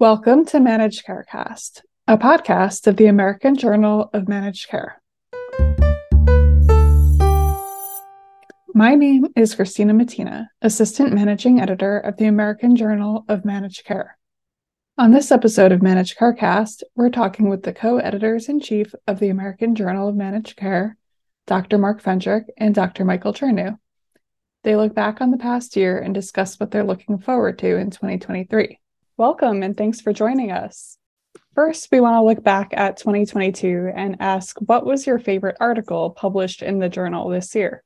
Welcome to Managed Carecast, a podcast of the American Journal of Managed Care. My name is Christina Mattina, Assistant Managing Editor of the American Journal of Managed Care. On this episode of Managed Carecast, we're talking with the co editors in chief of the American Journal of Managed Care, Dr. Mark Fendrick and Dr. Michael Chernew. They look back on the past year and discuss what they're looking forward to in 2023. Welcome and thanks for joining us. First, we want to look back at 2022 and ask what was your favorite article published in the journal this year?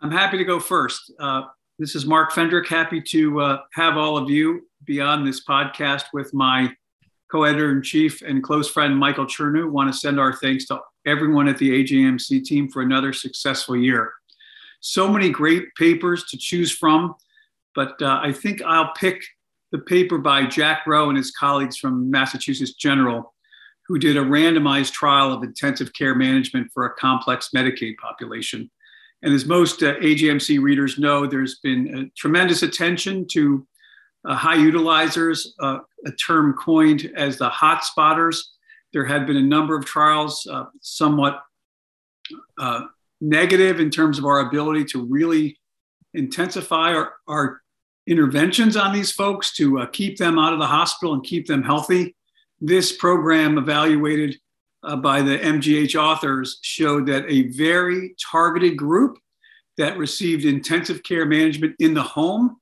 I'm happy to go first. Uh, this is Mark Fendrick. Happy to uh, have all of you be on this podcast with my co editor in chief and close friend, Michael Chernew. Want to send our thanks to everyone at the AJMC team for another successful year. So many great papers to choose from, but uh, I think I'll pick the paper by Jack Rowe and his colleagues from Massachusetts General, who did a randomized trial of intensive care management for a complex Medicaid population. And as most uh, AJMC readers know, there's been tremendous attention to uh, high utilizers, uh, a term coined as the hot spotters. There had been a number of trials, uh, somewhat uh, negative in terms of our ability to really intensify our, our interventions on these folks to uh, keep them out of the hospital and keep them healthy. This program, evaluated uh, by the MGH authors, showed that a very targeted group that received intensive care management in the home,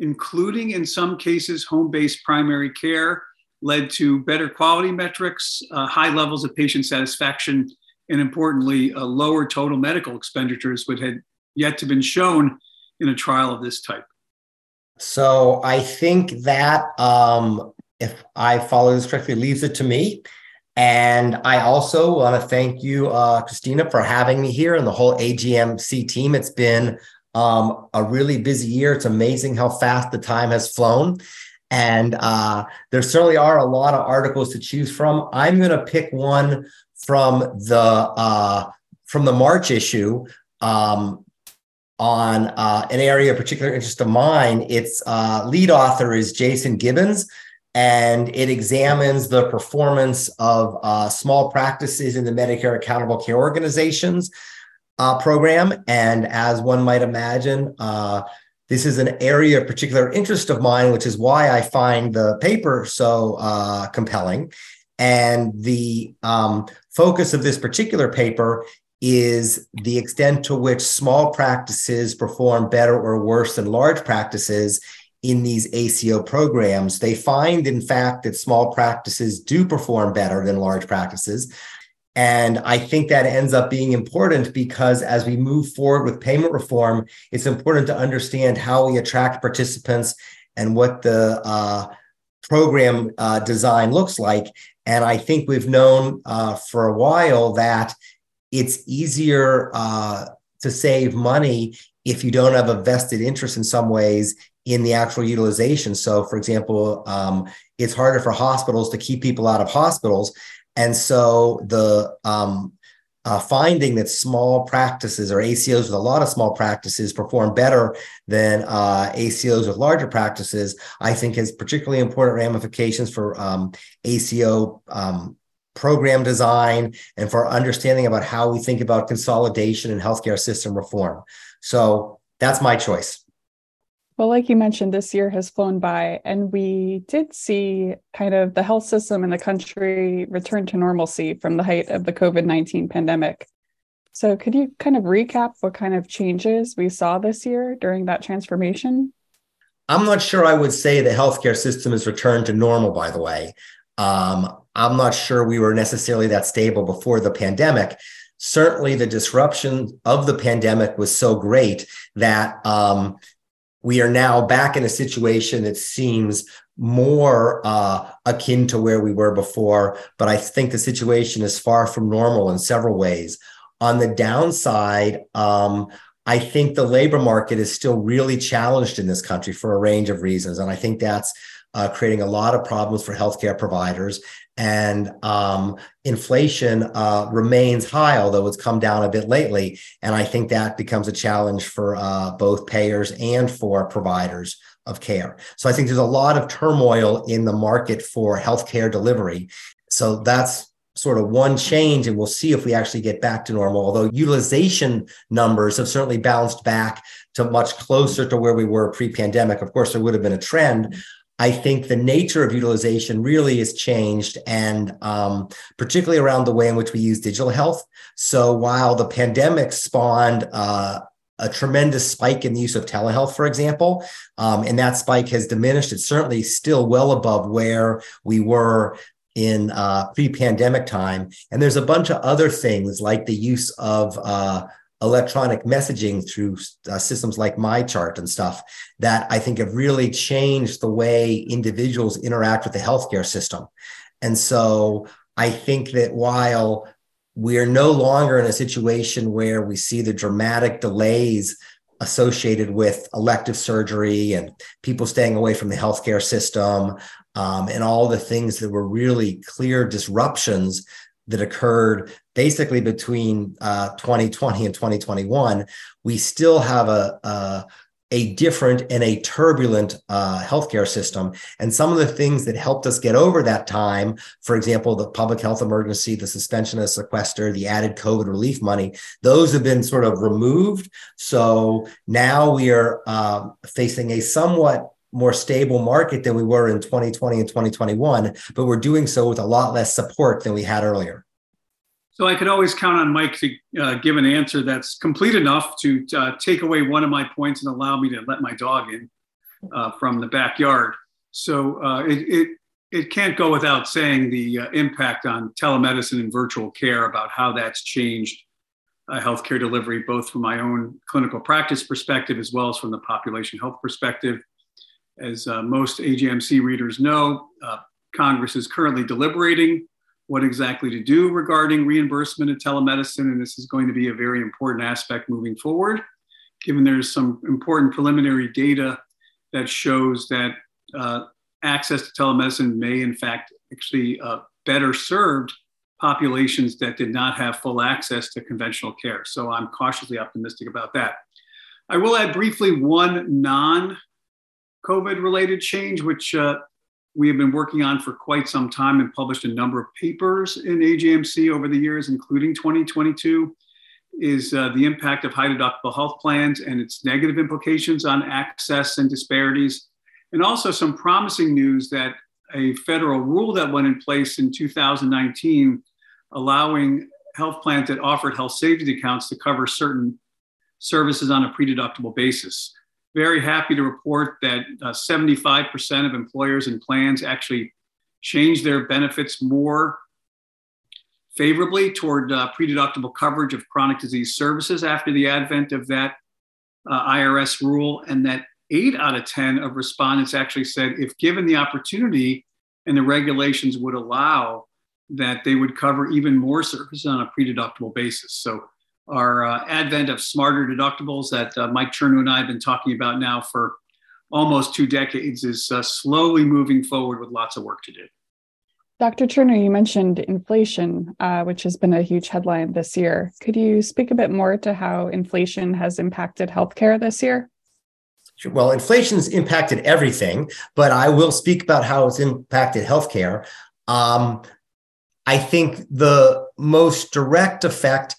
including in some cases home based primary care, led to better quality metrics, uh, high levels of patient satisfaction, and importantly, uh, lower total medical expenditures, which had yet to been shown in a trial of this type. So I think that um, if I follow this correctly, leaves it to me. And I also want to thank you, uh, Christina, for having me here and the whole AJMC team. It's been um, a really busy year. It's amazing how fast the time has flown. And uh, there certainly are a lot of articles to choose from. I'm going to pick one from the uh, from the March issue. Um, on uh, an area of particular interest of mine. Its uh, lead author is Jason Gibbons, and it examines the performance of uh, small practices in the Medicare Accountable Care Organizations uh, program. And as one might imagine, uh, this is an area of particular interest of mine, which is why I find the paper so uh, compelling. And the um, focus of this particular paper is the extent to which small practices perform better or worse than large practices in these ACO programs. They find, in fact, that small practices do perform better than large practices. And I think that ends up being important because as we move forward with payment reform, it's important to understand how we attract participants and what the uh, program uh, design looks like. And I think we've known uh, for a while that it's easier uh, to save money if you don't have a vested interest in some ways in the actual utilization. So, for example, um, it's harder for hospitals to keep people out of hospitals. And so the um, uh, finding that small practices or ACOs with a lot of small practices perform better than uh, ACOs with larger practices, I think has particularly important ramifications for um, ACO um, program design and for understanding about how we think about consolidation and healthcare system reform. So that's my choice. Well, like you mentioned, this year has flown by, and we did see kind of the health system in the country return to normalcy from the height of the COVID 19 pandemic. So, could you kind of recap what kind of changes we saw this year during that transformation? I'm not sure I would say the healthcare system has returned to normal, by the way. Um, I'm not sure we were necessarily that stable before the pandemic. Certainly, the disruption of the pandemic was so great that um, we are now back in a situation that seems more uh, akin to where we were before. But I think the situation is far from normal in several ways. On the downside, um, I think the labor market is still really challenged in this country for a range of reasons. And I think that's uh, creating a lot of problems for healthcare providers. And um, inflation uh, remains high, although it's come down a bit lately. And I think that becomes a challenge for uh, both payers and for providers of care. So I think there's a lot of turmoil in the market for healthcare delivery. So that's sort of one change, and we'll see if we actually get back to normal. Although utilization numbers have certainly bounced back to much closer to where we were pre pandemic. Of course, there would have been a trend. I think the nature of utilization really has changed, and um, particularly around the way in which we use digital health. So while the pandemic spawned uh, a tremendous spike in the use of telehealth, for example, um, and that spike has diminished, it's certainly still well above where we were in uh, pre-pandemic time. And there's a bunch of other things like the use of uh, electronic messaging through uh, systems like MyChart and stuff that I think have really changed the way individuals interact with the healthcare system. And so I think that while we're no longer in a situation where we see the dramatic delays associated with elective surgery and people staying away from the healthcare system um, and all the things that were really clear disruptions that occurred basically between uh, 2020 and 2021, we still have a, a, a different and a turbulent uh, healthcare system. And some of the things that helped us get over that time, for example, the public health emergency, the suspension of sequester, the added COVID relief money, those have been sort of removed. So now we are uh, facing a somewhat more stable market than we were in 2020 and 2021, but we're doing so with a lot less support than we had earlier. So I could always count on Mike to uh, give an answer that's complete enough to uh, take away one of my points and allow me to let my dog in uh, from the backyard. So uh, it, it, it can't go without saying the uh, impact on telemedicine and virtual care about how that's changed uh, healthcare delivery, both from my own clinical practice perspective as well as from the population health perspective. As most AJMC readers know, Congress is currently deliberating what exactly to do regarding reimbursement of telemedicine. And this is going to be a very important aspect moving forward, given there's some important preliminary data that shows that uh, access to telemedicine may, in fact, actually uh, better served populations that did not have full access to conventional care. So I'm cautiously optimistic about that. I will add briefly one non COVID related change, which uh, we have been working on for quite some time and published a number of papers in AJMC over the years, including 2022, is uh, the impact of high deductible health plans and its negative implications on access and disparities. And also some promising news that a federal rule that went in place in 2019 allowing health plans that offered health savings accounts to cover certain services on a pre-deductible basis very happy to report that uh, 75% of employers and plans actually change their benefits more favorably toward uh, pre-deductible coverage of chronic disease services after the advent of that uh, IRS rule, and that eight out of 10 of respondents actually said if given the opportunity and the regulations would allow, that they would cover even more services on a pre-deductible basis. So our uh, advent of smarter deductibles that uh, Mike Chernew and I have been talking about now for almost two decades is uh, slowly moving forward with lots of work to do. Dr. Chernew, you mentioned inflation, uh, which has been a huge headline this year. Could you speak a bit more to how inflation has impacted healthcare this year? Well, inflation's impacted everything, but I will speak about how it's impacted healthcare. Um, I think the most direct effect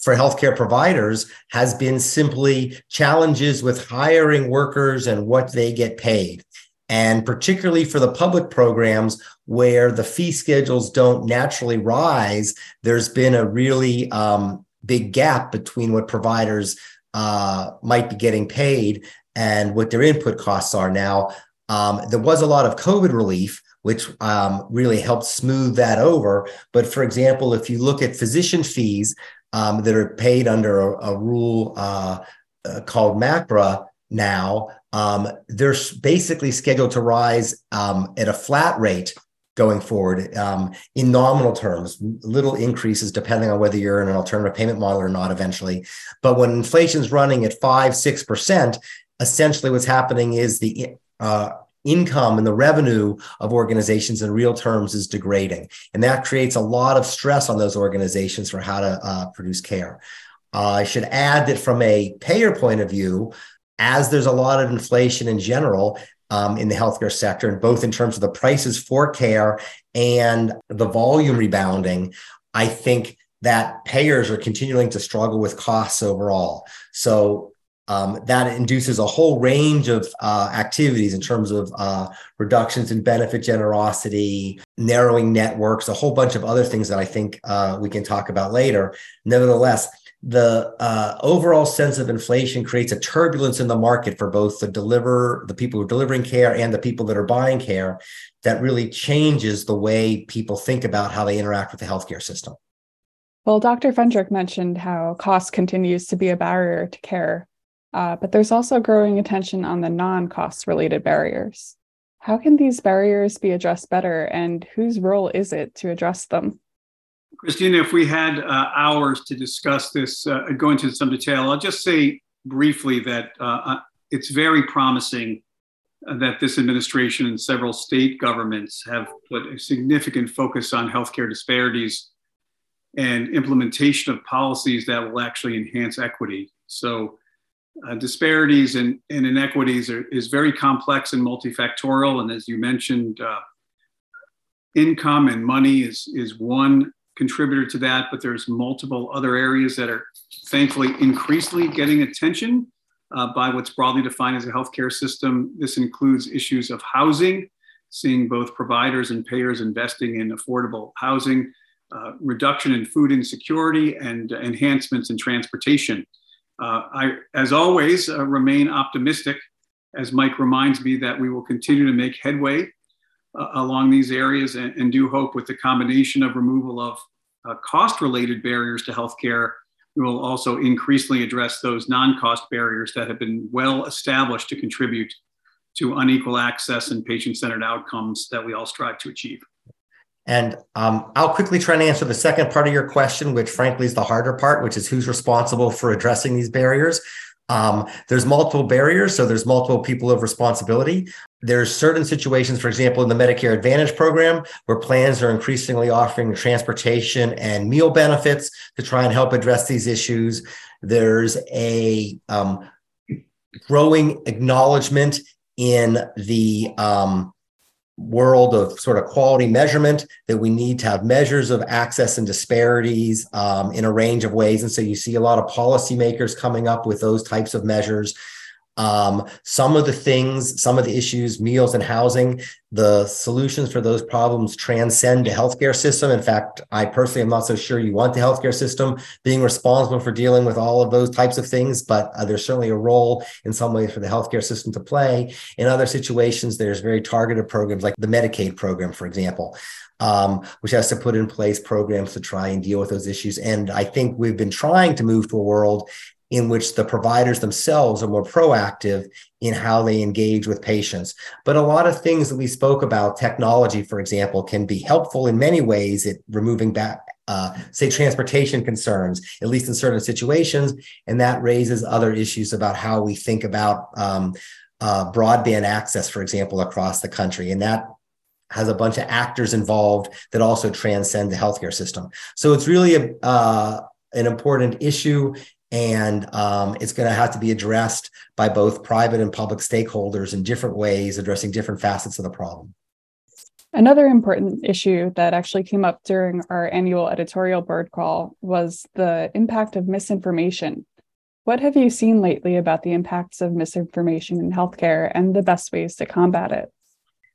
for healthcare providers has been simply challenges with hiring workers and what they get paid. And particularly for the public programs where the fee schedules don't naturally rise, there's been a really um, big gap between what providers uh, might be getting paid and what their input costs are now. Um, there was a lot of COVID relief, which um, really helped smooth that over. But for example, if you look at physician fees, um, that are paid under a, a rule uh, uh, called MACRA now, um, they're basically scheduled to rise um, at a flat rate going forward um, in nominal terms, little increases depending on whether you're in an alternative payment model or not eventually. But when inflation's running at five, 6%, essentially what's happening is the uh, income and the revenue of organizations in real terms is degrading. And that creates a lot of stress on those organizations for how to uh, produce care. Uh, I should add that from a payer point of view, as there's a lot of inflation in general um, in the healthcare sector, and both in terms of the prices for care and the volume rebounding, I think that payers are continuing to struggle with costs overall. So um, that induces a whole range of uh, activities in terms of uh, reductions in benefit generosity, narrowing networks, a whole bunch of other things that I think uh, we can talk about later. Nevertheless, the uh, overall sense of inflation creates a turbulence in the market for both the deliver the people who are delivering care and the people that are buying care that really changes the way people think about how they interact with the healthcare system well dr fendrick mentioned how cost continues to be a barrier to care uh, but there's also growing attention on the non-cost related barriers how can these barriers be addressed better and whose role is it to address them Christina, if we had uh, hours to discuss this uh, and go into some detail, I'll just say briefly that uh, uh it's very promising that this administration and several state governments have put a significant focus on healthcare disparities and implementation of policies that will actually enhance equity. So, uh, disparities and, and inequities are, is very complex and multifactorial. And as you mentioned, income and money is, is one contributor to that, but there's multiple other areas that are thankfully increasingly getting attention uh, by what's broadly defined as a healthcare system. This includes issues of housing, seeing both providers and payers investing in affordable housing, uh, reduction in food insecurity, and uh, enhancements in transportation. Uh, I, as always, uh, remain optimistic as Mike reminds me that we will continue to make headway uh, along these areas and, and, do hope with the combination of removal of cost related barriers to healthcare, we will also increasingly address those non cost barriers that have been well established to contribute to unequal access and patient centered outcomes that we all strive to achieve. And um, I'll quickly try and answer the second part of your question, which frankly is the harder part, which is who's responsible for addressing these barriers. Um, there's multiple barriers, so there's multiple people of responsibility. There's certain situations, for example, in the Medicare Advantage program, where plans are increasingly offering transportation and meal benefits to try and help address these issues. There's a um, growing acknowledgement in the um, world of sort of quality measurement that we need to have measures of access and disparities um, in a range of ways. And so you see a lot of policymakers coming up with those types of measures. Um, some of the things, some of the issues, meals and housing, the solutions for those problems transcend the healthcare system. In fact, I personally am not so sure you want the healthcare system being responsible for dealing with all of those types of things, but uh, there's certainly a role in some ways for the healthcare system to play. In other situations, there's very targeted programs like the Medicaid program, for example. Um, which has to put in place programs to try and deal with those issues. And I think we've been trying to move to a world in which the providers themselves are more proactive in how they engage with patients. But a lot of things that we spoke about, technology, for example, can be helpful in many ways at removing back, uh, say, transportation concerns, at least in certain situations. And that raises other issues about how we think about um, uh, broadband access, for example, across the country. And that has a bunch of actors involved that also transcend the healthcare system. So it's really a, uh, an important issue and um, it's going to have to be addressed by both private and public stakeholders in different ways, addressing different facets of the problem. Another important issue that actually came up during our annual editorial board call was the impact of misinformation. What have you seen lately about the impacts of misinformation in healthcare and the best ways to combat it?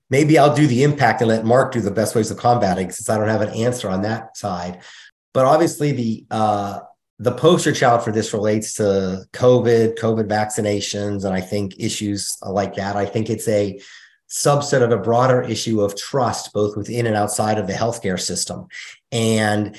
Maybe I'll do the impact and let Mark do the best ways of combating since I don't have an answer on that side. But obviously, the uh, the poster child for this relates to COVID, COVID vaccinations, and I think issues like that. I think it's a subset of a broader issue of trust, both within and outside of the healthcare system. And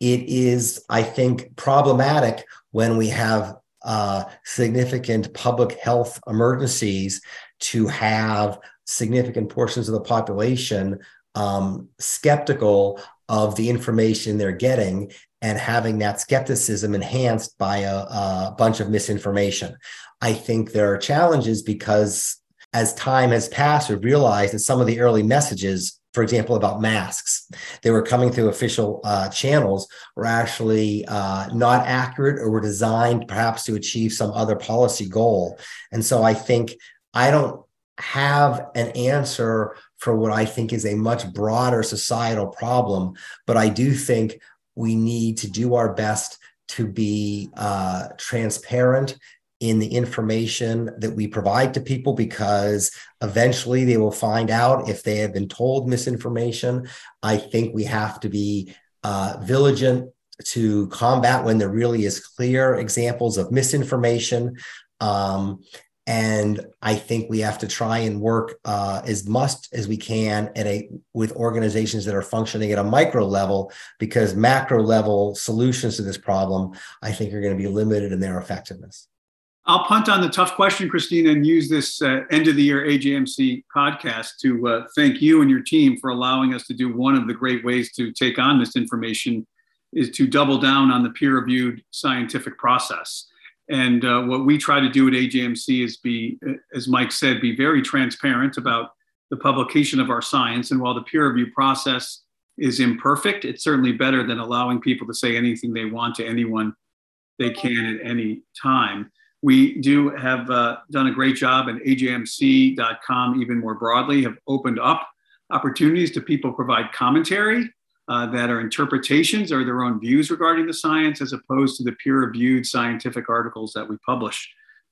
it is, I think, problematic when we have uh, significant public health emergencies to have significant portions of the population um, skeptical of the information they're getting and having that skepticism enhanced by a, a, bunch of misinformation. I think there are challenges because as time has passed, we've realized that some of the early messages for example, about masks. They were coming through official uh, channels, were actually uh, not accurate or were designed perhaps to achieve some other policy goal. And so I think I don't have an answer for what I think is a much broader societal problem, but I do think we need to do our best to be uh, transparent in the information that we provide to people because eventually they will find out if they have been told misinformation. I think we have to be uh, vigilant to combat when there really is clear examples of misinformation. Um, and I think we have to try and work uh, as much as we can at a with organizations that are functioning at a micro level, because macro level solutions to this problem, I think, are going to be limited in their effectiveness. I'll punt on the tough question, Christina, and use this uh, end of the year AJMC podcast to uh, thank you and your team for allowing us to do one of the great ways to take on this information is to double down on the peer reviewed scientific process. And uh, what we try to do at AJMC is be, as Mike said, be very transparent about the publication of our science. And while the peer review process is imperfect, it's certainly better than allowing people to say anything they want to anyone they can at any time. We do have uh, done a great job, and AJMC.com, even more broadly, have opened up opportunities to people provide commentary uh, that are interpretations or their own views regarding the science, as opposed to the peer reviewed scientific articles that we publish.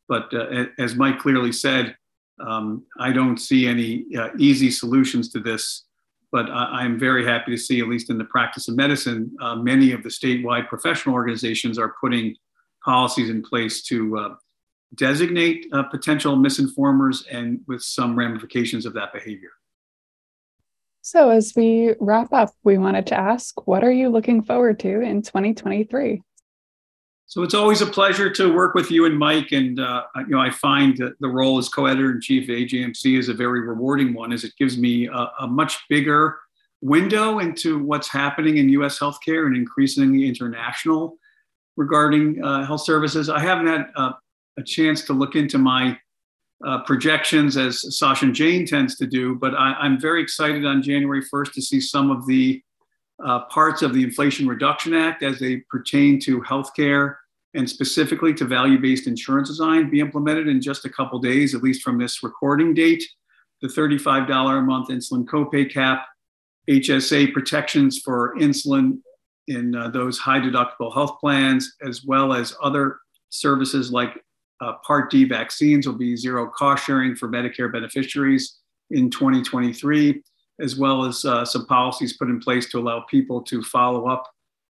But uh, as Mike clearly said, um, I don't see any uh, easy solutions to this. But I, am very happy to see, at least in the practice of medicine, uh, many of the statewide professional organizations are putting policies in place to uh, designate uh, potential misinformers and with some ramifications of that behavior. So, as we wrap up, we wanted to ask what are you looking forward to in 2023? So it's always a pleasure to work with you and Mike. And uh, you know, I find that the role as co-editor in chief of AJMC is a very rewarding one, as it gives me a, a much bigger window into what's happening in U.S. healthcare and increasingly international regarding uh, health services. I haven't had uh, a chance to look into my uh, projections as Sasha and Jane tends to do, but I, am very excited on January 1st to see some of the uh, parts of the Inflation Reduction Act as they pertain to healthcare and specifically to value-based insurance design be implemented in just a couple days, at least from this recording date. The $35 a month insulin copay cap, HSA protections for insulin in uh, those high deductible health plans, as well as other services like uh, Part D vaccines will be zero cost sharing for Medicare beneficiaries in 2023, as well as uh, some policies put in place to allow people to follow up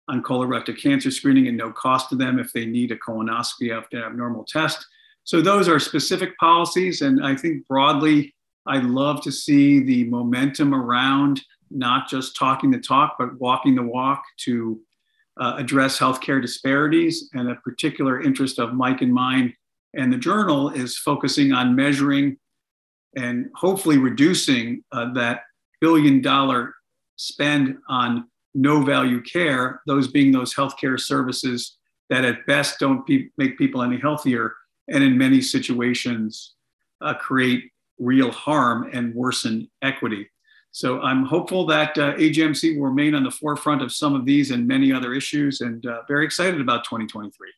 on colorectal cancer screening and no cost to them if they need a colonoscopy after an abnormal test. So those are specific policies, and I think broadly, I'd love to see the momentum around not just talking the talk, but walking the walk to uh, address healthcare disparities. And a particular interest of Mike and mine and the journal is focusing on measuring and hopefully reducing uh, that billion dollar spend on no value care, those being those healthcare services that at best don't pe- make people any healthier and in many situations uh, create real harm and worsen equity. So I'm hopeful that uh, AJMC will remain on the forefront of some of these and many other issues and uh, very excited about 2023.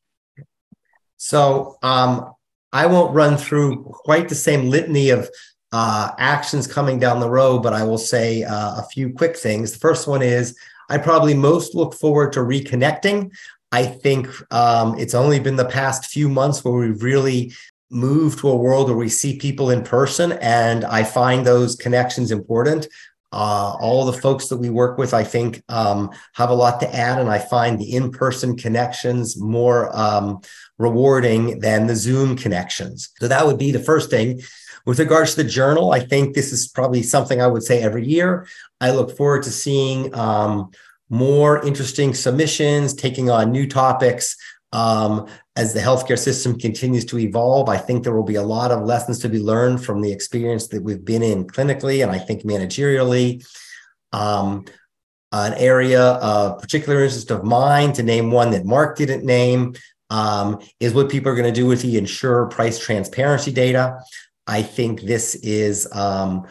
So um, I won't run through quite the same litany of uh, actions coming down the road, but I will say uh, a few quick things. The first one is I probably most look forward to reconnecting. I think um, it's only been the past few months where we've really moved to a world where we see people in person, and I find those connections important. Uh, all the folks that we work with, I think, um, have a lot to add, and I find the in-person connections more um, rewarding than the Zoom connections. So that would be the first thing. With regards to the journal, I think this is probably something I would say every year. I look forward to seeing um, more interesting submissions, taking on new topics. Um, as the healthcare system continues to evolve, I think there will be a lot of lessons to be learned from the experience that we've been in clinically and I think managerially. Um, an area of particular interest of mine, to name one that Mark didn't name, um, is what people are going to do with the insurer price transparency data. I think this is um,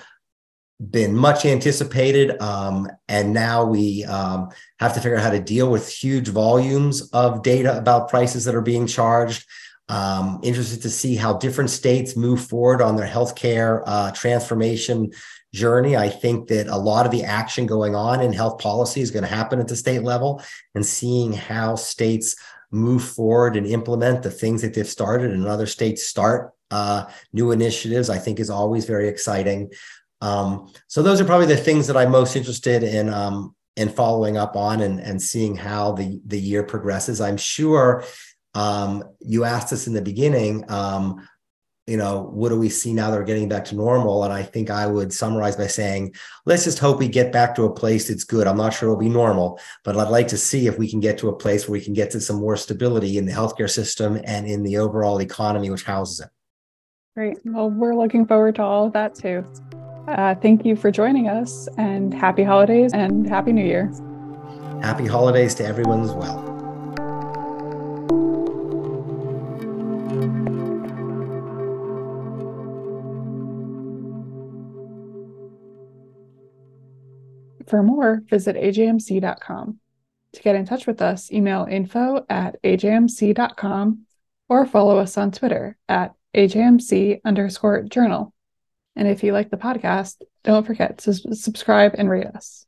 been much anticipated. Um, and now we um, have to figure out how to deal with huge volumes of data about prices that are being charged. Um, interested to see how different states move forward on their healthcare uh, transformation journey. I think that a lot of the action going on in health policy is going to happen at the state level and seeing how states move forward and implement the things that they've started and other states start uh, new initiatives, I think is always very exciting. Um, so those are probably the things that I'm most interested in um, in following up on and, and seeing how the, the year progresses. I'm sure um, you asked us in the beginning, um, you know, what do we see now that we're getting back to normal? And I think I would summarize by saying, let's just hope we get back to a place that's good. I'm not sure it'll be normal, but I'd like to see if we can get to a place where we can get to some more stability in the healthcare system and in the overall economy which houses it. Great. Well, we're looking forward to all of that too. Uh, thank you for joining us and happy holidays and happy new year. Happy holidays to everyone as well. For more, visit ajmc.com. To get in touch with us, email info at ajmc.com or follow us on Twitter at ajmc underscore journal. And if you like the podcast, don't forget to subscribe and rate us.